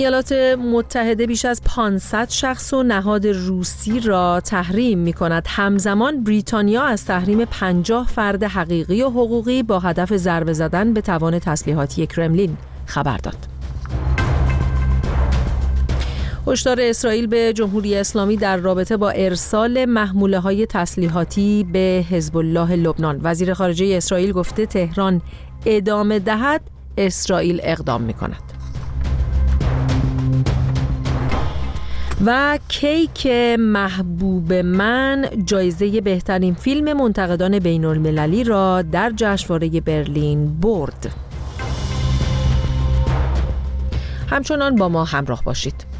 ایالات متحده بیش از 500 شخص و نهاد روسی را تحریم می کند. همزمان بریتانیا از تحریم 50 فرد حقیقی و حقوقی با هدف ضربه زدن به توان تسلیحاتی کرملین خبر داد. هشدار اسرائیل به جمهوری اسلامی در رابطه با ارسال محموله های تسلیحاتی به حزب الله لبنان وزیر خارجه اسرائیل گفته تهران ادامه دهد اسرائیل اقدام می کند. و کیک محبوب من جایزه بهترین فیلم منتقدان بین المللی را در جشنواره برلین برد. همچنان با ما همراه باشید.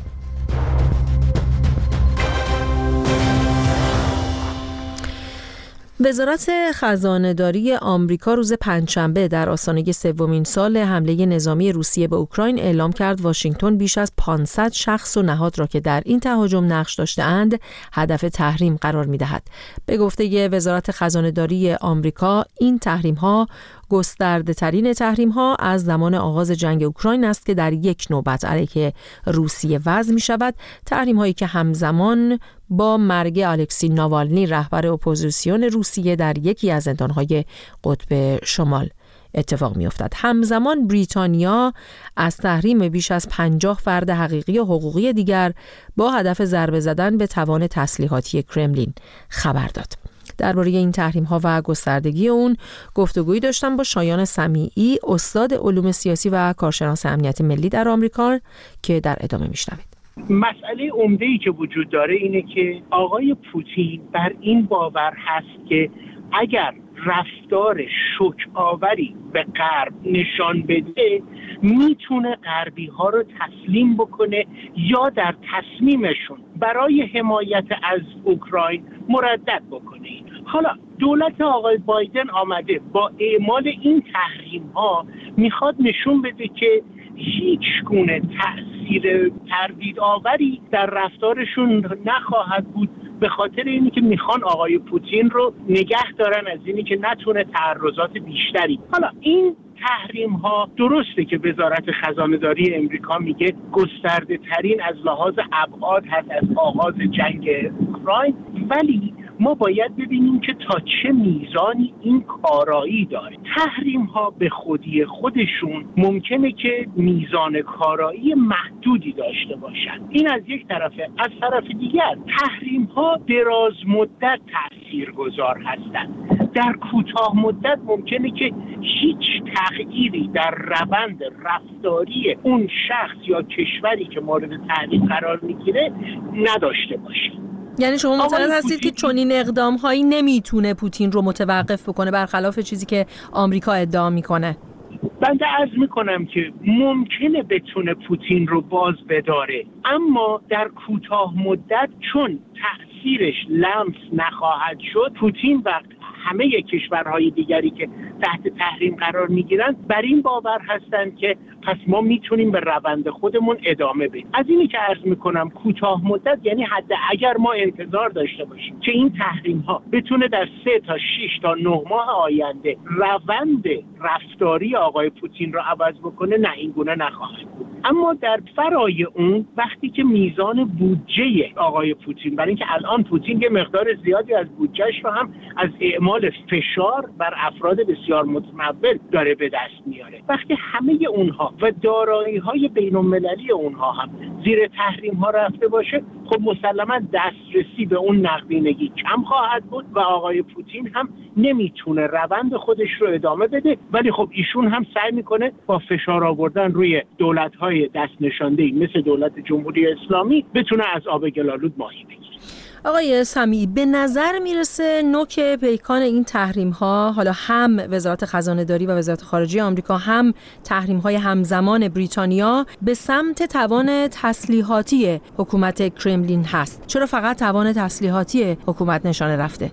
وزارت خزانهداری آمریکا روز پنجشنبه در آستانه سومین سال حمله نظامی روسیه به اوکراین اعلام کرد واشنگتن بیش از 500 شخص و نهاد را که در این تهاجم نقش داشتهاند هدف تحریم قرار می‌دهد. به گفته وزارت خزانهداری آمریکا این تحریم ها گسترده ترین تحریم ها از زمان آغاز جنگ اوکراین است که در یک نوبت علیه روسیه وضع می شود تحریم هایی که همزمان با مرگ الکسی ناوالنی رهبر اپوزیسیون روسیه در یکی از زندانهای قطب شمال اتفاق می افتد. همزمان بریتانیا از تحریم بیش از پنجاه فرد حقیقی و حقوقی دیگر با هدف ضربه زدن به توان تسلیحاتی کرملین خبر داد. درباره این تحریم ها و گستردگی اون گفتگویی داشتم با شایان سمیعی استاد علوم سیاسی و کارشناس امنیت ملی در آمریکا که در ادامه میشنوید. مسئله عمده ای که وجود داره اینه که آقای پوتین بر این باور هست که اگر رفتار شک آوری به غرب نشان بده می‌تونه غربی ها رو تسلیم بکنه یا در تصمیمشون برای حمایت از اوکراین مردد بکنه. حالا دولت آقای بایدن آمده با اعمال این تحریم ها می‌خواد نشون بده که هیچ گونه تاثیر تردید آوری در رفتارشون نخواهد بود به خاطر اینی که می‌خوان آقای پوتین رو نگه دارن از اینی که نتونه تعرضات بیشتری. حالا این تحریم ها درسته که وزارت خزانه داری امریکا میگه گسترده ترین از لحاظ ابعاد هست از آغاز جنگ اوکراین ولی ما باید ببینیم که تا چه میزانی این کارایی داره. تحریم ها به خودی خودشون ممکنه که میزان کارایی محدودی داشته باشند این از یک طرفه. از طرف دیگر تحریم ها دراز مدت تأثیر گذار هستند. در کوتاه مدت ممکنه که هیچ تغییری در روند رفتاری اون شخص یا کشوری که مورد تحریم قرار می‌گیره نداشته باشه. یعنی شما معتقد هستید که چنین اقدام هایی نمی‌تونه پوتین رو متوقف بکنه برخلاف چیزی که آمریکا ادعا می‌کنه. بنده عرض می‌کنم که ممکنه بتونه پوتین رو باز بداره اما در کوتاه مدت چون تاثیرش لمس نخواهد شد پوتین و همه کشورهای دیگری که تحت تحریم قرار می‌گیرن بر این باور هستند که پس ما می‌تونیم به روند خودمون ادامه بدیم. از اینی که عرض می‌کنم کوتاه مدت یعنی حد اگر ما انتظار داشته باشیم که این تحریم ها بتونه در سه تا 6 تا نه ماه آینده روند رفتاری آقای پوتین رو عوض بکنه نه این گونه نخواهد بود. اما در فرای اون وقتی که میزان بودجه آقای پوتین برای اینکه الان پوتین یه مقدار زیادی از بودجهش رو هم از اعمال فشار بر افراد بسیار متمول داره به دست میاره. وقتی همه اونها و دارایی های بین المللی اونها هم. زیر تحریم ها رفته باشه خب مسلما دسترسی به اون نقدینگی کم خواهد بود و آقای پوتین هم نمی‌تونه روند خودش رو ادامه بده. ولی خب ایشون هم سعی می‌کنه با فشار آوردن روی دولت های دست نشانده مثل دولت جمهوری اسلامی بتونه از آب گلالود ماهی بگیره. آقای سمی به نظر می‌رسه نوک پیکان این تحریم ها حالا هم وزارت خزانه داری و وزارت خارجه آمریکا هم تحریم های همزمان بریتانیا به سمت توان تسلیحاتی حکومت کرملین هست. چرا فقط توان تسلیحاتی حکومت نشانه رفته؟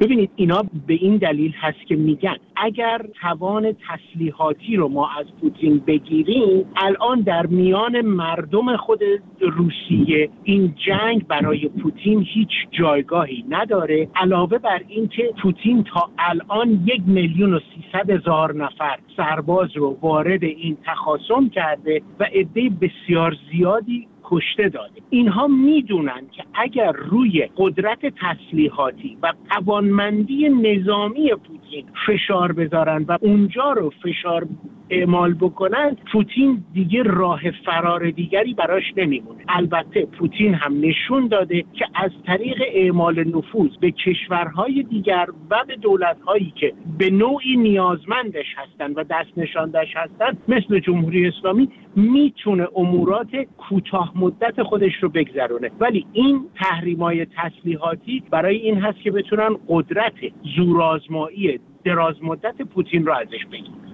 ببینید اینا به این دلیل هست که میگن اگر توان تسلیحاتی رو ما از پوتین بگیریم الان در میان مردم خود روسیه این جنگ برای پوتین هیچ جایگاهی نداره علاوه بر اینکه پوتین تا الان یک میلیون و سیصد هزار نفر سرباز رو وارد این تخاصم کرده و عده بسیار زیادی کشته داده اینها می‌دونن که اگر روی قدرت تسلیحاتی و توانمندی نظامی پوتین فشار بذارن و اونجا رو فشار اعمال بکنن پوتین دیگه راه فرار دیگری براش نمیمونه. البته پوتین هم نشون داده که از طریق اعمال نفوذ به کشورهای دیگر و به دولتهایی که به نوعی نیازمندش هستند و دست نشاندش هستند مثل جمهوری اسلامی می‌تونه امورات کوتاه مدت خودش رو بگذرونه. ولی این تحریمای تسلیحاتی برای این هست که بتونن قدرت زورآزمایی دراز مدت پوتین رو ازش بگیرن.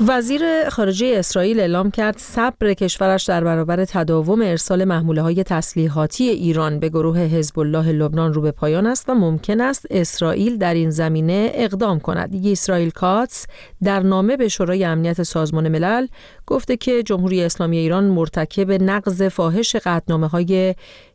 وزیر خارجه اسرائیل اعلام کرد صبر کشورش در برابر تداوم ارسال محموله های تسلیحاتی ایران به گروه حزب الله لبنان رو به پایان است و ممکن است اسرائیل در این زمینه اقدام کند. اسرائیل کاتس در نامه به شورای امنیت سازمان ملل گفته که جمهوری اسلامی ایران مرتکب نقض فاحش قطنامه های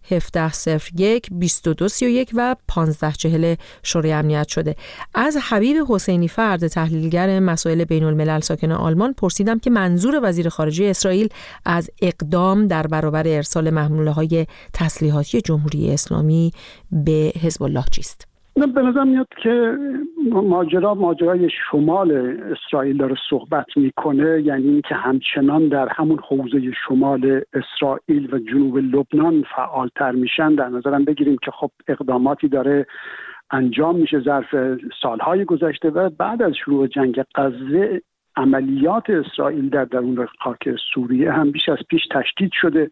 1701 2231 و 1540 شورای امنیت شده. از حبیب حسینی فرد تحلیلگر مسائل بین الملل ساکن آلمان پرسیدم که منظور وزیر خارجه اسرائیل از اقدام در برابر ارسال محموله های تسلیحاتی جمهوری اسلامی به حزب الله چیست؟ به نظر میاد که ماجرا ماجرای شمال اسرائیل داره صحبت می‌کنه یعنی اینکه همچنان در همون حوزه شمال اسرائیل و جنوب لبنان فعالتر میشن. در نظرم بگیریم که خب اقداماتی داره انجام میشه ظرف سالهای گذشته و بعد از شروع جنگ غزه عملیات اسرائیل در درون خاک سوریه هم بیش از پیش تشدید شده.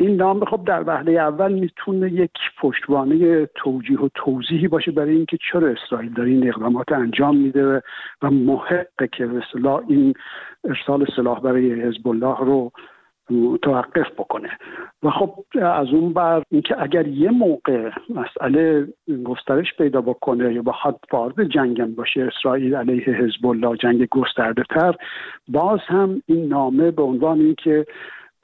این نام خب در وهله اول می‌تونه یک پشتوانه توجیه و توضیحی باشه برای اینکه چرا اسرائیل داره این اقدامات انجام میده و محقه که به این ارسال سلاح برای حزب الله رو متوقف بکنه. و خب از اون بر اینکه اگر یه موقع مسئله گسترش پیدا بکنه یا بخواد وارد جنگم باشه اسرائیل علیه حزب الله جنگ گسترده تر باز هم این نامه به عنوان اینکه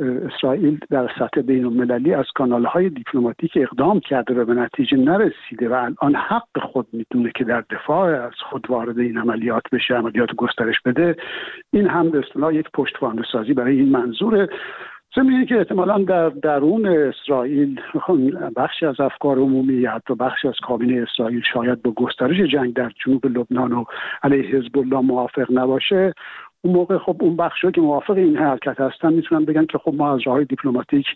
اسرائیل در سطح بین المللی از کانال های دیپلماتیک اقدام کرده و به نتیجه نرسیده و الان حق خود می‌دونه که در دفاع از خود وارد این عملیات بشه عملیات گسترش بده. این هم به اصطلاح یک پشتوانه سازی برای این منظوره. ضمن که احتمالا در درون اسرائیل بخشی از افکار عمومی یا حتی بخشی از کابینه اسرائیل شاید با گسترش جنگ در جنوب لبنان و علیه حزب الله موافق نباشه. اون موقع خب اون بخشی که موافق این حرکت هستن می‌تونن بگن که خب ما از راه دیپلماتیک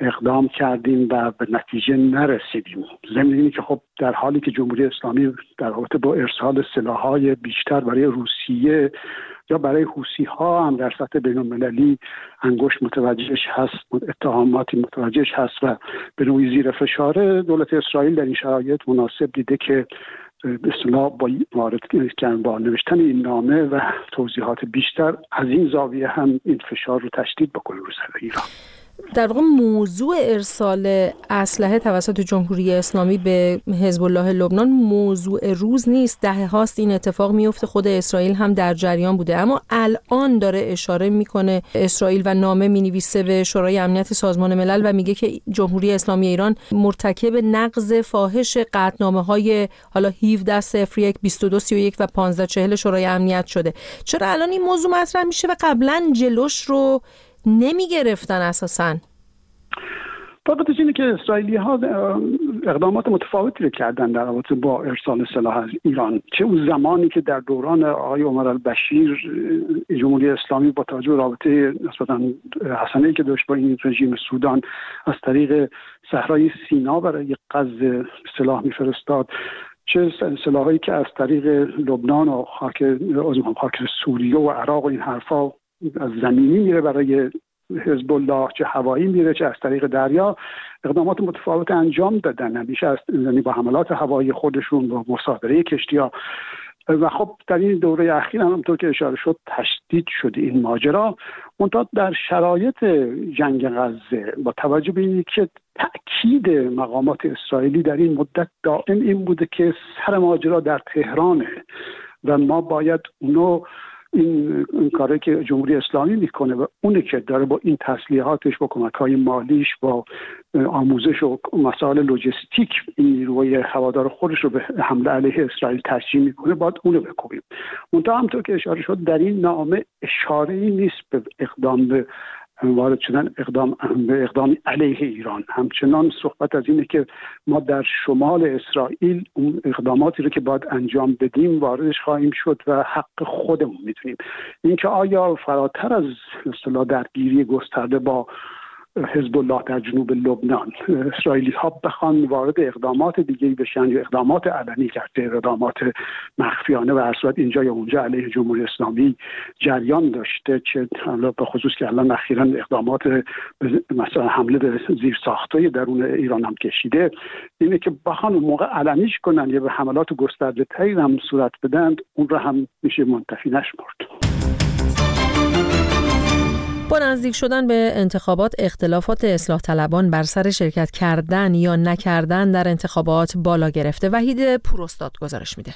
اقدام کردیم و به نتیجه نرسیدیم. ضمن که خب در حالی که جمهوری اسلامی در رابطه با ارسال سلاحهای بیشتر برای روسیه یا برای حوسی ها هم در سطح بین المللی انگشت متوجهش هست اتهاماتی متوجهش هست و به نوعی زیر فشاره دولت اسرائیل در این شرایط مناسب دیده که به اصطلاح با وارد با نوشتن این نامه و توضیحات بیشتر از این زاویه هم این فشار رو تشدید بکنه رو سر ایران. در واقع موضوع ارسال اسلحه توسط جمهوری اسلامی به حزب الله لبنان موضوع روز نیست. ده هاست این اتفاق میفته. خود اسرائیل هم در جریان بوده. اما الان داره اشاره می‌کنه. اسرائیل و نامه می‌نویسه به شورای امنیت سازمان ملل و میگه که جمهوری اسلامی ایران مرتکب نقض فاحش قطعنامه های حالا 17 01 22 31 و 15 40 شورای امنیت شده. چرا الان این موضوع مطرح میشه و قبلا جلوش رو نمی گرفتن اساسا فقط اینه که اسرائیلی ها اقدامات متفاوتی رو کردن در رابطه با ارسال سلاح از ایران. چه اون زمانی که در دوران آقای عمر البشیر جمهوری اسلامی با توجه رابطه نسبتا حسنه که داشت با این رژیم سودان از طریق صحرای سینا برای قز سلاح میفرستاد. چه سلاحایی که از طریق لبنان و خاک خاک سوریه و عراق و این حرفا از زمینی میره برای حزب الله چه هوایی میره چه از طریق دریا اقدامات متفاوت انجام دادن. همیشه از یعنی با حملات هوایی خودشون با مصادره کشتی ها. و خب در این دوره اخیر هم همونطور که اشاره شد تشدید شد این ماجرا. منتها در شرایط جنگ غزه با توجه به اینکه که تاکید مقامات اسرائیلی در این مدت دائم این بوده که سر ماجرا در تهرانه و ما باید اونو این, کاری که جمهوری اسلامی می‌کنه و اونه که داره با این تسلیحاتش با کمک های مالیش با آموزش و مسائل لوجستیک این نیروی هوادار خودش رو به حمله علیه اسرائیل تشجیع می‌کنه باید اونو بکوبیم. منتها همطور که اشاره شد در این نامه اشاره ای نیست به اقدام به وارد شدن اقدام به اقدام علیه ایران. همچنان صحبت از اینه که ما در شمال اسرائیل اون اقداماتی رو که باید انجام بدیم واردش خواهیم شد و حق خودمون می‌تونیم. اینکه آیا فراتر از اصطلاح درگیری گسترده با حزب الله در جنوب لبنان. اسرائیلی ها بخوان وارد اقدامات دیگه بشن یا اقدامات علنی کرده اقدامات مخفیانه و صورت اینجا یا اونجا علیه جمهوری اسلامی جریان داشته چه به خصوص که الان اخیرا اقدامات مثلا حمله به زیر ساختای درون ایران هم کشیده. اینه که بخوان موقع علنیش کنن یا به حملات گسترده تری هم صورت بدن اون رو هم میشه منتفی نشمرد. نزدیک شدن به انتخابات اختلافات اصلاح طلبان بر سر شرکت کردن یا نکردن در انتخابات بالا گرفته. وحید پوراستاد گزارش میده.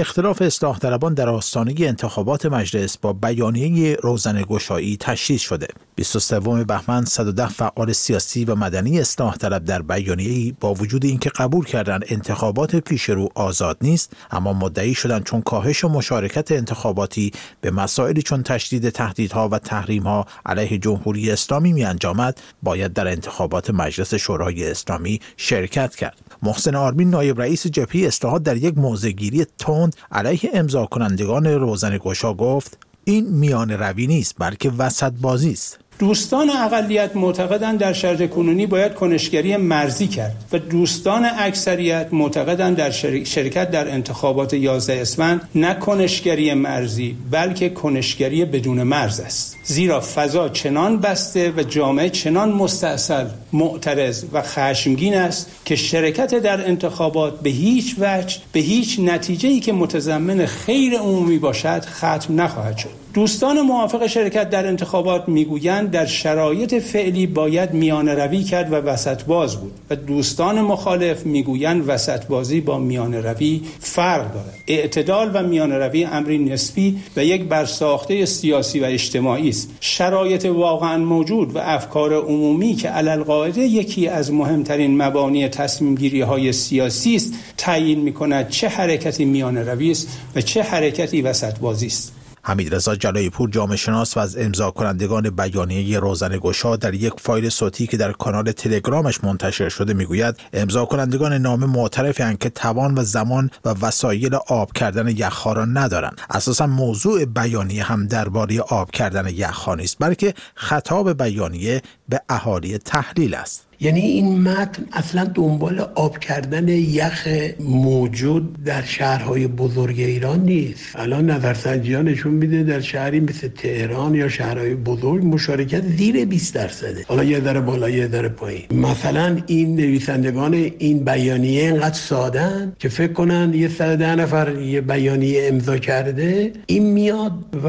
اختلاف اصلاح طلبان در آستانه انتخابات مجلس با بیانیه روزن گشایی تشدید شده. 23 بهمن 110 فعال سیاسی و مدنی اصلاح طلب در بیانیه با وجود اینکه قبول کردن انتخابات پیش رو آزاد نیست اما مدعی شدند چون کاهش مشارکت انتخاباتی به مسائلی چون تشدید تهدیدها و تحریمها علیه جمهوری اسلامی می انجامد باید در انتخابات مجلس شورای اسلامی شرکت کرد. محسن آرمین نایب رئیس جبهه اصلاحات در یک موضعگیری تند علیه امضا کنندگان روزن گفت این میان روی نیست بلکه وسط بازی است. دوستان اقلیت معتقدند در شرط کنونی باید کنشگری مرزی کرد و دوستان اکثریت معتقدند در شرکت در انتخابات 11 اسفند نه کنشگری مرزی بلکه کنشگری بدون مرز است. زیرا فضا چنان بسته و جامعه چنان مستاصل معترض و خشمگین است که شرکت در انتخابات به هیچ وجه به هیچ نتیجه ای که متضمن خیر عمومی باشد ختم نخواهد شد. دوستان موافق شرکت در انتخابات می‌گویند در شرایط فعلی باید میان روی کرد و وسط باز بود و دوستان مخالف می‌گویند وسط بازی با میان روی فرق دارد. اعتدال و میان روی امری نسبی و یک برساخته سیاسی و اجتماعی است. شرایط واقعا موجود و افکار عمومی که علل یکی از مهمترین مبانی تصمیم گیری های سیاسی است تعیین می کند چه حرکتی میان روی است و چه حرکتی وسط بازی است. حمیدرضا جلایی پور جامعه شناس و از امضا کنندگان بیانیه روزن گشا در یک فایل صوتی که در کانال تلگرامش منتشر شده می‌گوید امضا کنندگان نامه معترفند که توان و زمان و وسایل آب کردن یخها را ندارند. اساسا موضوع بیانیه هم درباره آب کردن یخها نیست بلکه خطاب بیانیه به اهالی تحلیل است. یعنی این متن اصلا دنبال آب کردن یخ موجود در شهرهای بزرگ ایران نیست. الان نظرسنجی ها نشون میده در شهری مثل تهران یا شهرهای بزرگ مشارکت زیر 20 درصده حالا یه در بالا یه در پایین. مثلا این نویسندگان این بیانیه اینقدر سادن که فکر کنن یه ده نفر یه بیانیه امضا کرده این میاد و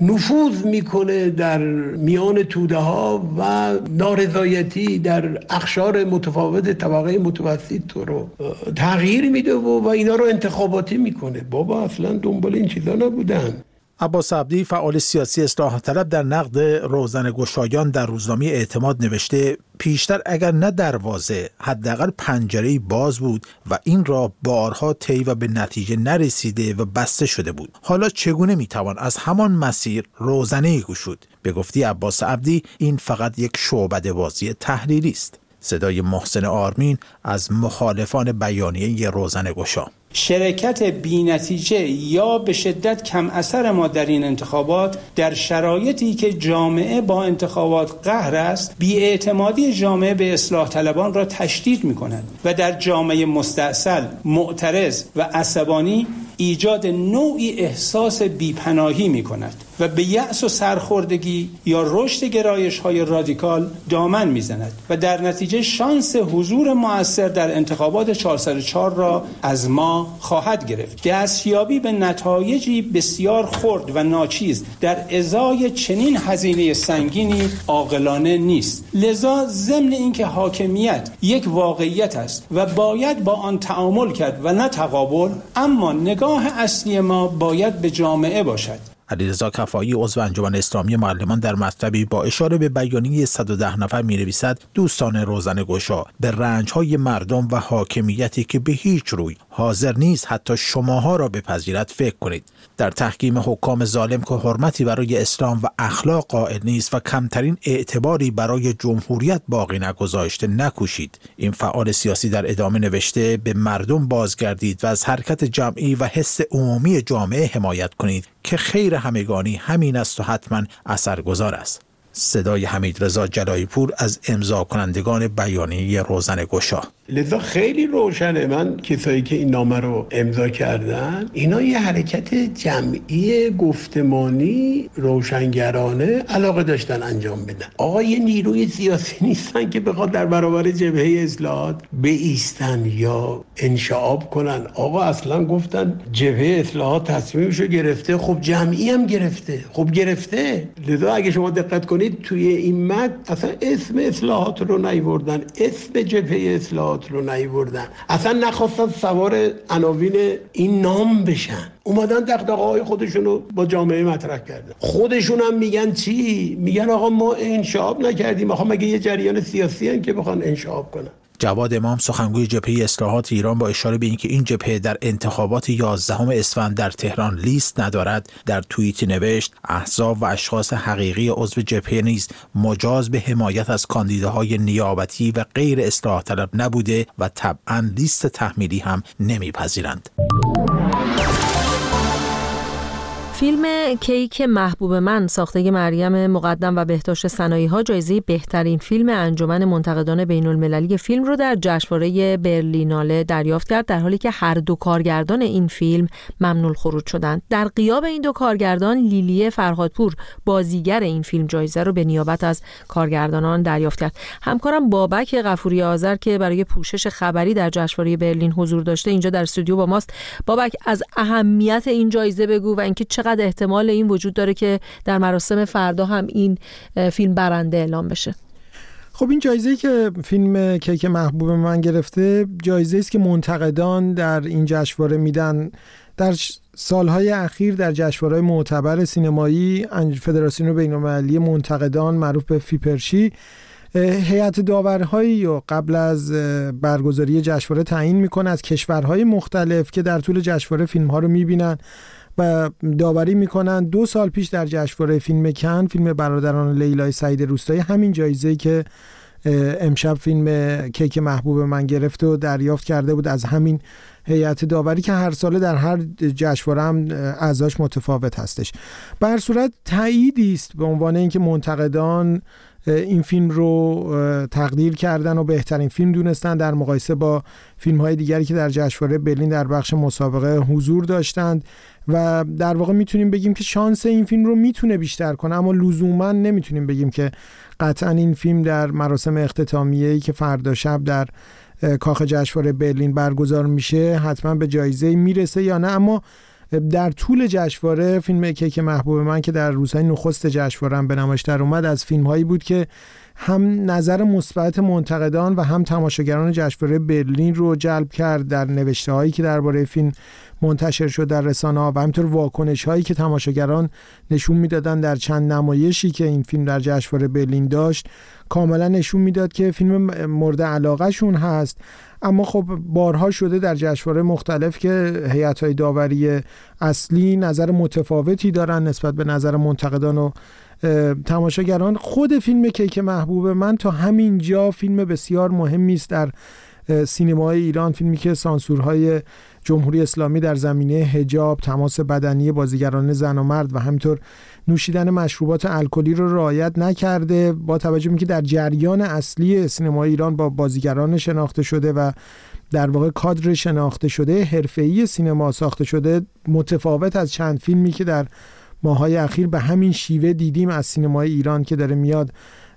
نفوذ می‌کنه در میان توده ها و نارضایتی در اخشار متفاوت طبقه متوسط تو رو تغییر میده و, و اینا رو انتخاباتی می‌کنه. بابا اصلا دنبال این چیزا نبودن. عباس عبدی فعال سیاسی اصلاح طلب در نقد روزن گشایان در روزنامه اعتماد نوشته پیشتر اگر نه دروازه حداقل پنجره باز بود و این را بارها طی و به نتیجه نرسیده و بسته شده بود. حالا چگونه می‌توان از همان مسیر روزنه گشود؟ به گفتی عباس عبدی این فقط یک شعبده بازی تحلیلی است. صدای محسن آرمین از مخالفان بیانیه روزن گشا. شرکت بینتیجه یا به شدت کم اثر ما در این انتخابات در شرایطی که جامعه با انتخابات قهر است بیاعتمادی جامعه به اصلاح طلبان را تشدید می کند و در جامعه مستاصل معترض و عصبانی ایجاد نوعی احساس بیپناهی می کند و به یأس و سرخوردگی یا رشد گرایش های رادیکال دامن می‌زند و در نتیجه شانس حضور موثر در انتخابات 404 را از ما خواهد گرفت. دستیابی به نتایجی بسیار خرد و ناچیز در ازای چنین هزینه سنگینی عاقلانه نیست. لذا ضمن اینکه حاکمیت یک واقعیت است و باید با آن تعامل کرد و نه تقابل اما نگاه اصلی ما باید به جامعه باشد. علیرضا کفایی عضو انجمن اسلامی معلمان در مطلبی با اشاره به بیانیه 110 نفر می نویسد دوستان روزن گشا به رنج های مردم و حاکمیتی که به هیچ روی حاضر نیست حتی شماها را بپذیرد فکر کنید. در تحکیم حکام ظالم که حرمتی برای اسلام و اخلاق قائل نیست و کمترین اعتباری برای جمهوریت باقی نگذاشته نکوشید. این فعال سیاسی در ادامه نوشته به مردم بازگردید و از حرکت جمعی و حس عمومی جامعه حمایت کنید که خیر همگانی همین است و حتما اثرگذار است. صدای حمید رضا جلایی پور از امضا کنندگان بیانیه روزن گشا لذا خیلی روشنه. من کسایی که این نامه رو امضا کردن اینا یه حرکت جمعی گفتمانی روشنگرانه علاقه داشتن انجام بدن. آقا نیروی سیاسی نیستن که بخواد در برابر جبهه اصلاحات ایستن یا انشعاب کنن. آقا اصلا گفتن جبهه اصلاحات تصمیمشو گرفته. خب جمعی هم گرفته. خب گرفته. لذا اگه شما دقت کنید توی این مد اصلا اسم اصلاحات رو نیوردن. اسم جبهه اصلاحات رو نیوردن. اصلا نخواستن سوار عناوین این نام بشن. اومدن دقدقه های خودشون رو با جامعه مطرح کردن. خودشون هم میگن چی؟ میگن آقا ما انشاب نکردیم. آقا مگه یه جریان سیاسی هن که بخوان انشاب کنن؟ جواد امام سخنگوی جبهه اصلاحات ایران با اشاره به اینکه این جبهه در انتخابات 11 اسفند در تهران لیست ندارد در توییتی نوشت احزاب و اشخاص حقیقی عضو جبهه نیز مجاز به حمایت از کاندیداهای نیابتی و غیر اصلاح طلب نبوده و طبعا لیست تحمیلی هم نمیپذیرند. فیلم کیک محبوب من ساخته مریم مقدم و بهداشت سنایی ها جایزه بهترین فیلم انجمن منتقدان بین المللی فیلم رو در جشنواره برلیناله دریافت کرد در حالی که هر دو کارگردان این فیلم ممنول خروج شدند. در قیاب این دو کارگردان لیلیه فرهادپور بازیگر این فیلم جایزه رو به نیابت از کارگردانان دریافت کرد. همکارم بابک غفوری آذر که برای پوشش خبری در جشنواره برلین حضور داشته اینجا در استودیو با ماست. بابک از اهمیت این جایزه بگو و اینکه چقدر احتمال این وجود داره که در مراسم فردا هم این فیلم برنده اعلام بشه؟ خب این جایزه که فیلم کیک محبوب من گرفته جایزه است که منتقدان در این جشنواره میدن. در سالهای اخیر در جشنواره معتبر سینمایی فدراسیون بین‌المللی منتقدان معروف به فیپرشی هیئت داورهایی و قبل از برگزاری جشنواره تعیین می‌کنه از کشورهای مختلف که در طول جشنواره فیلم ها رو می‌بینن. و داوری می‌کنن دو سال پیش در جشنواره فیلم کن فیلم برادران لیلای سعید روستایی همین جایزه که امشب فیلم کیک محبوب من گرفته و دریافت کرده بود از همین هیئت داوری که هر ساله در هر جشنواره هم اعضاش متفاوت هستش. بر صورت تاییدی است به عنوان اینکه منتقدان این فیلم رو تقدیر کردن و بهترین فیلم دونستن. در مقایسه با فیلم های دیگری که در جشنواره برلین در بخش مسابقه حضور داشتند. و در واقع می‌تونیم بگیم که شانس این فیلم رو می‌تونه بیشتر کنه. اما لزوما نمی‌تونیم بگیم که قطعا این فیلم در مراسم اختتامیه ای که فردا شب در کاخ جشنواره برلین برگزار میشه حتما به جایزه می‌رسه یا نه. اما در طول جشنواره فیلم کیک محبوب من که در روزهای نخست جشنواره به نمایش در اومد از فیلم هایی بود که هم نظر مثبت منتقدان و هم تماشاگران جشنواره برلین رو جلب کرد. در نوشته هایی که درباره فیلم منتشر شد در رسانه ها و همینطور واکنش هایی که تماشاگران نشون می‌دادن در چند نمایشی که این فیلم در جشنواره برلین داشت کاملا نشون می‌داد که فیلم مورد علاقه شون هست. اما خب بارها شده در جشنواره مختلف که هیئت های داوری اصلی نظر متفاوتی دارن نسبت به نظر منتقدان و تماشاگران. خود فیلم کیک محبوب من تا همین جا فیلم بسیار مهمی است در سینمای ایران فیلمی که سانسورهای جمهوری اسلامی در زمینه هجاب تماس بدنی بازیگران زن و مرد و همینطور نوشیدن مشروبات الکلی رو رعایت نکرده با توجه به که در جریان اصلی سینمای ایران با بازیگران شناخته شده و در واقع کادر شناخته شده حرفه‌ای سینما ساخته شده متفاوت از چند فیلمی که در ماهای اخیر به همین شیوه دیدیم از سینمای ایران که داره میاد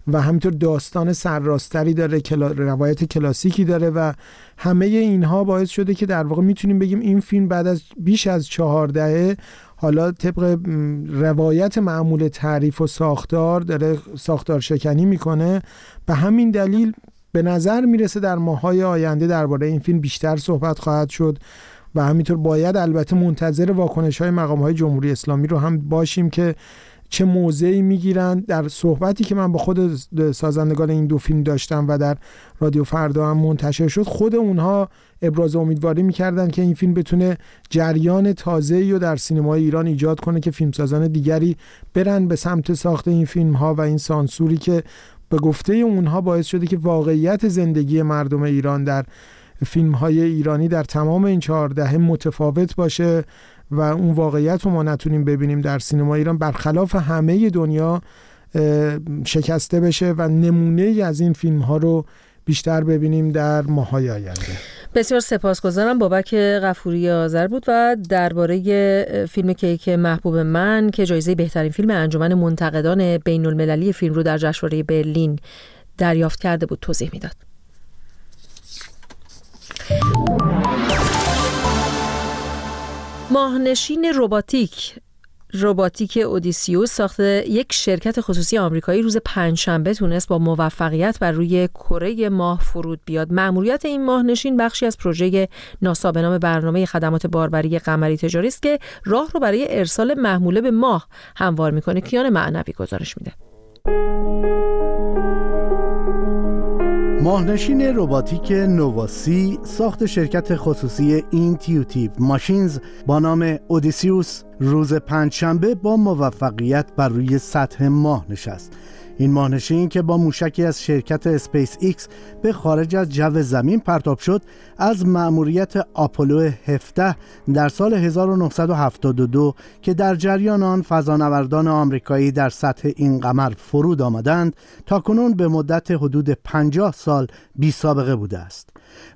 و همینطور داستان سرراستری داره. روایت کلاسیکی داره و همه اینها باعث شده که در واقع می‌تونیم بگیم این فیلم بعد از بیش از چهار دهه حالا طبق روایت معمول تعریف و ساختار داره ساختار شکنی می‌کنه به همین دلیل به نظر می‌رسه در ماهای آینده درباره این فیلم بیشتر صحبت خواهد شد و همینطور باید البته منتظر واکنش های مقام های جمهوری اسلامی رو هم باشیم که چه موضعی می‌گیرن. در صحبتی که من با خود سازندگان این دو فیلم داشتم و در رادیو فردا هم منتشر شد خود اونها ابراز امیدواری می‌کردن که این فیلم بتونه جریان تازه‌ای رو در سینمای ایران ایجاد کنه که فیلمسازان دیگری برن به سمت ساخت این فیلم ها و این سانسوری که به گفته اونها باعث شده که واقعیت زندگی مردم ایران در فیلم های ایرانی در تمام این چهار دهه متفاوت باشه. و اون واقعیت رو ما نتونیم ببینیم در سینما ایران. برخلاف همه دنیا شکسته بشه و نمونه ای از این فیلم ها رو بیشتر ببینیم در ماهای آینده. بسیار سپاسگزارم. بابک غفوری آذر بود و درباره فیلم کیک محبوب من که جایزه بهترین فیلم انجمن منتقدان بین المللی فیلم رو در جشنواره برلین دریافت کرده بود توضیح می‌داد. ماهنشین روباتیک روباتیک اودیسیوس ساخته یک شرکت خصوصی آمریکایی روز پنجشنبه تونست با موفقیت بر روی کره ماه فرود بیاد. مأموریت این ماهنشین بخشی از پروژه ناسا به نام برنامه خدمات باربری قمری تجاری است که راه رو برای ارسال محموله به ماه هموار می‌کنه. کیان معنوی گزارش میده. ماهنشین رباتیک نووا سی ساخت شرکت خصوصی اینتیوتیو ماشینز با نام اودیسیوس روز پنجشنبه با موفقیت بر روی سطح ماه نشست. این ماهنشین که با موشکی از شرکت اسپیس ایکس به خارج از جو زمین پرتاب شد از مأموریت آپولو 17 در سال 1972 که در جریان آن فضانوردان آمریکایی در سطح این قمر فرود آمدند تا کنون به مدت حدود 50 سال بی سابقه بوده است.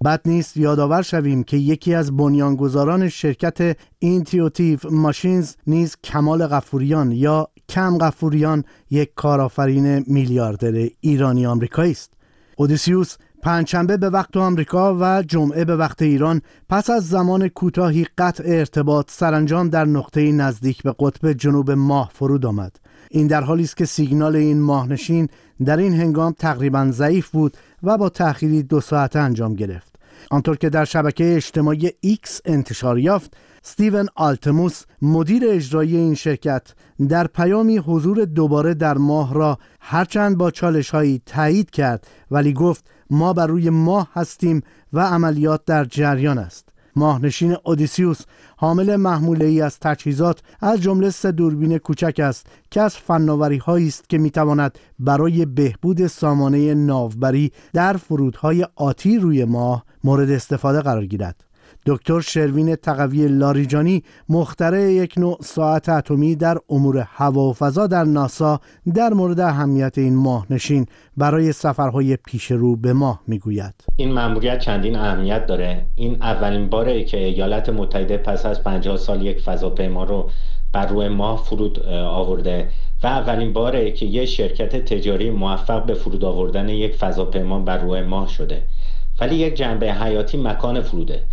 بد نیست یادآور شویم که یکی از بنیانگذاران شرکت Intuitive Machines نیز کمال غفوریان یا کم غفوریان یک کارآفرین میلیاردر ایرانی آمریکایی است. اودیسیوس پنجشنبه به وقت آمریکا و جمعه به وقت ایران پس از زمان کوتاهی قطع ارتباط سرانجام در نقطه نزدیک به قطب جنوب ماه فرود آمد. این در حالی است که سیگنال این ماهنشین در این هنگام تقریبا ضعیف بود و با تأخیری دو ساعته انجام گرفت. آنطور که در شبکه اجتماعی X انتشار یافت ستیون آلتموس مدیر اجرایی این شرکت در پیامی حضور دوباره در ماه را هرچند با چالش هایی تایید کرد ولی گفت ما بر روی ماه هستیم و عملیات در جریان است. ماهنشین اودیسیوس حامل محموله ای از تجهیزات از جمله سه دوربین کوچک است که از فناوری هایی است که می‌تواند برای بهبود سامانه ناوبری در فرودهای آتی روی ماه مورد استفاده قرار گیرد. دکتر شروین تقوی لاریجانی مخترع یک نوع ساعت اتمی در امور هوا و فضا در ناسا در مورد اهمیت این ماه نشین. برای سفرهای پیش رو به ماه می‌گوید. این مأموریت چندین اهمیت داره. این اولین باره که ایالات متحده پس از 50 سال یک فضاپیما رو بر روی ماه فرود آورده و اولین باره که یک شرکت تجاری موفق به فرود آوردن یک فضاپیما بر روی ماه شده. ولی یک جنبه حیاتی مکان فروده.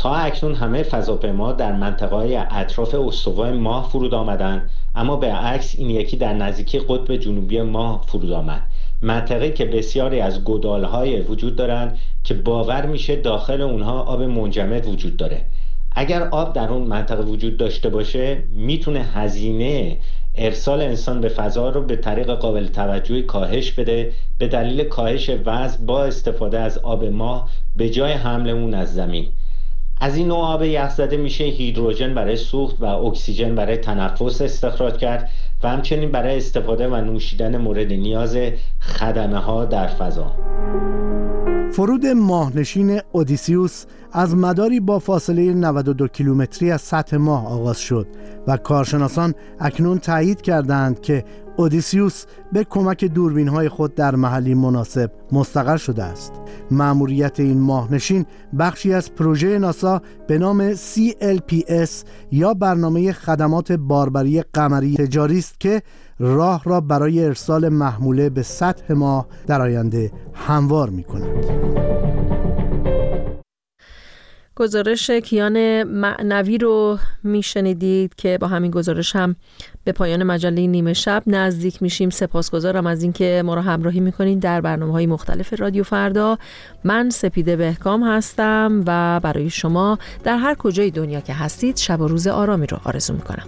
تا اکنون همه فضاپیما در منطقه اطراف استوای ماه فرود آمدن اما به عکس این یکی در نزدیکی قطب جنوبی ماه فرود آمد. منطقه که بسیاری از گدالهای وجود دارند که باور میشه داخل اونها آب منجمد وجود داره. اگر آب در اون منطقه وجود داشته باشه می‌تونه هزینه ارسال انسان به فضا رو به طریق قابل توجهی کاهش بده به دلیل کاهش وزن با استفاده از آب ماه به جای حمل اون از زمین. از این نوع آب یخزده میشه هیدروژن برای سوخت و اکسیژن برای تنفس استخراج کرد و همچنین برای استفاده و نوشیدن مورد نیاز خدمه ها در فضا. فرود ماهنشین اودیسیوس از مداری با فاصله 92 کیلومتری از سطح ماه آغاز شد و کارشناسان اکنون تایید کردند که اودیسیوس به کمک دوربین های خود در محلی مناسب مستقر شده است مأموریت این ماهنشین بخشی از پروژه ناسا به نام CLPS یا برنامه خدمات باربری قمری تجاری است که راه را برای ارسال محموله به سطح ماه در آینده هموار می کند. گزارش کیان معنوی رو میشنیدید که با همین گزارش هم به پایان مجله نیمه شب نزدیک میشیم. سپاسگزارم از اینکه ما رو همراهی می‌کنید در برنامه های مختلف رادیو فردا. من سپیده بهکام هستم و برای شما در هر کجای دنیا که هستید شب و روز آرامی رو آرزو می‌کنم.